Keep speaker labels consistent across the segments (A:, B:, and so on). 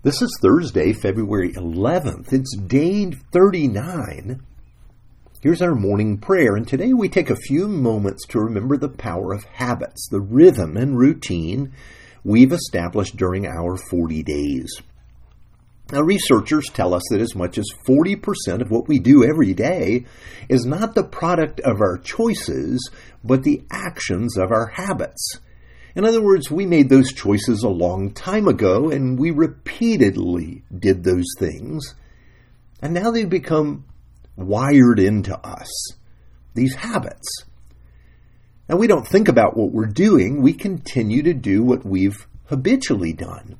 A: This is Thursday, February 11th. It's day 39. Here's our morning prayer, and today we take a few moments to remember the power of habits, the rhythm and routine we've established during our 40 days. Now, researchers tell us that as much as 40% of what we do every day is not the product of our choices, but the actions of our habits. In other words, we made those choices a long time ago and we repeatedly did those things. And now they've become wired into us, these habits. And we don't think about what we're doing, we continue to do what we've habitually done.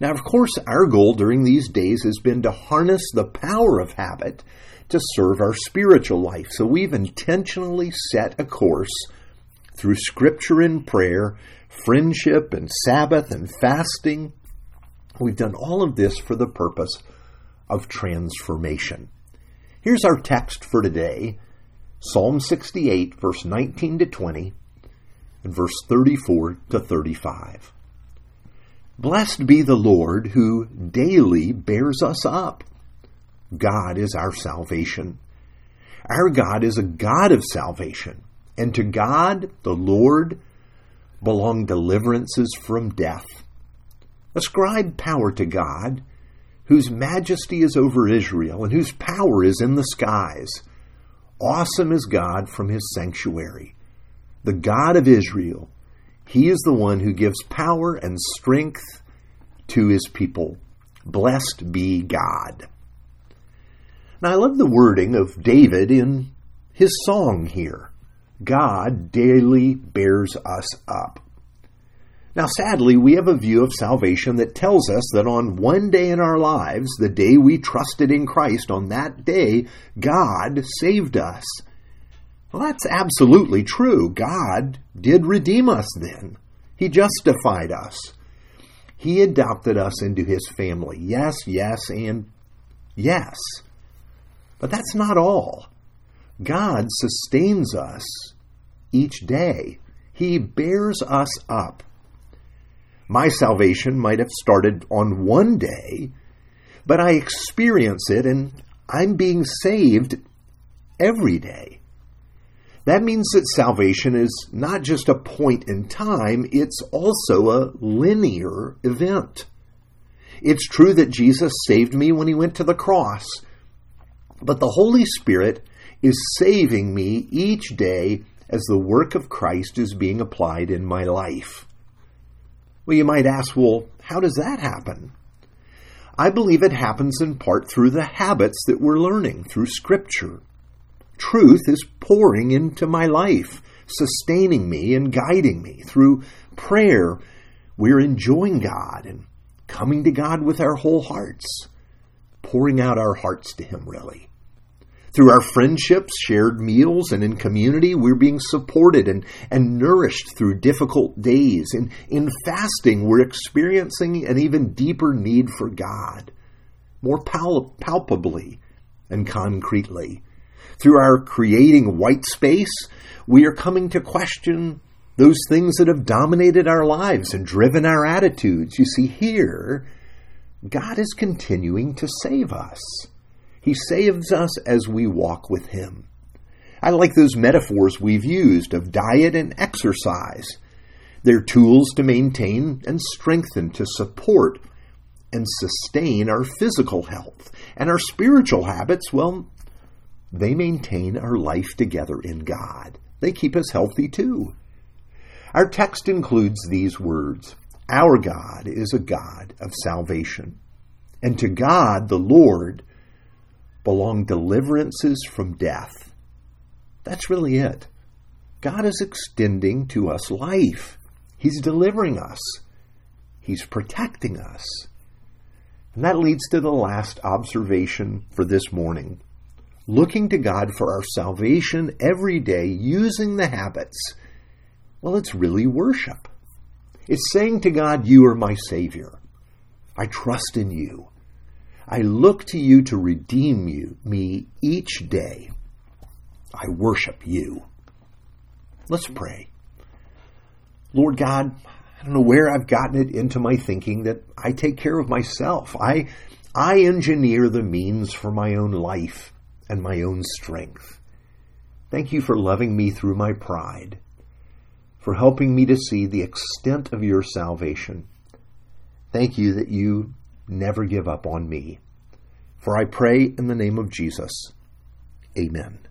A: Now, of course, our goal during these days has been to harness the power of habit to serve our spiritual life. So we've intentionally set a course through scripture and prayer, friendship and Sabbath and fasting. We've done all of this for the purpose of transformation. Here's our text for today Psalm 68, verse 19 to 20, and verse 34 to 35. Blessed be the Lord who daily bears us up. God is our salvation. Our God is a God of salvation. And to God, the Lord, belong deliverances from death. Ascribe power to God, whose majesty is over Israel and whose power is in the skies. Awesome is God from his sanctuary. The God of Israel, he is the one who gives power and strength to his people. Blessed be God. Now, I love the wording of David in his song here. God daily bears us up. Now, sadly, we have a view of salvation that tells us that on one day in our lives, the day we trusted in Christ, on that day, God saved us. Well, that's absolutely true. God did redeem us then. He justified us. He adopted us into His family. Yes, yes, and yes. But that's not all. God sustains us each day. He bears us up. My salvation might have started on one day, but I experience it and I'm being saved every day. That means that salvation is not just a point in time, it's also a linear event. It's true that Jesus saved me when he went to the cross, but the Holy Spirit is saving me each day as the work of Christ is being applied in my life. Well, you might ask, well, how does that happen? I believe it happens in part through the habits that we're learning through Scripture. Truth is pouring into my life, sustaining me and guiding me. Through prayer, we're enjoying God and coming to God with our whole hearts, pouring out our hearts to Him, really. Through our friendships, shared meals, and in community, we're being supported and, and nourished through difficult days. In fasting, we're experiencing an even deeper need for God, more pal- palpably and concretely. Through our creating white space, we are coming to question those things that have dominated our lives and driven our attitudes. You see, here, God is continuing to save us. He saves us as we walk with Him. I like those metaphors we've used of diet and exercise. They're tools to maintain and strengthen, to support and sustain our physical health. And our spiritual habits, well, they maintain our life together in God. They keep us healthy too. Our text includes these words Our God is a God of salvation. And to God, the Lord, belong deliverances from death. That's really it. God is extending to us life. He's delivering us. He's protecting us. And that leads to the last observation for this morning. Looking to God for our salvation every day using the habits. Well, it's really worship. It's saying to God, You are my Savior. I trust in you. I look to you to redeem you, me each day. I worship you. Let's pray. Lord God, I don't know where I've gotten it into my thinking that I take care of myself. I, I engineer the means for my own life and my own strength. Thank you for loving me through my pride, for helping me to see the extent of your salvation. Thank you that you never give up on me. For I pray in the name of Jesus. Amen.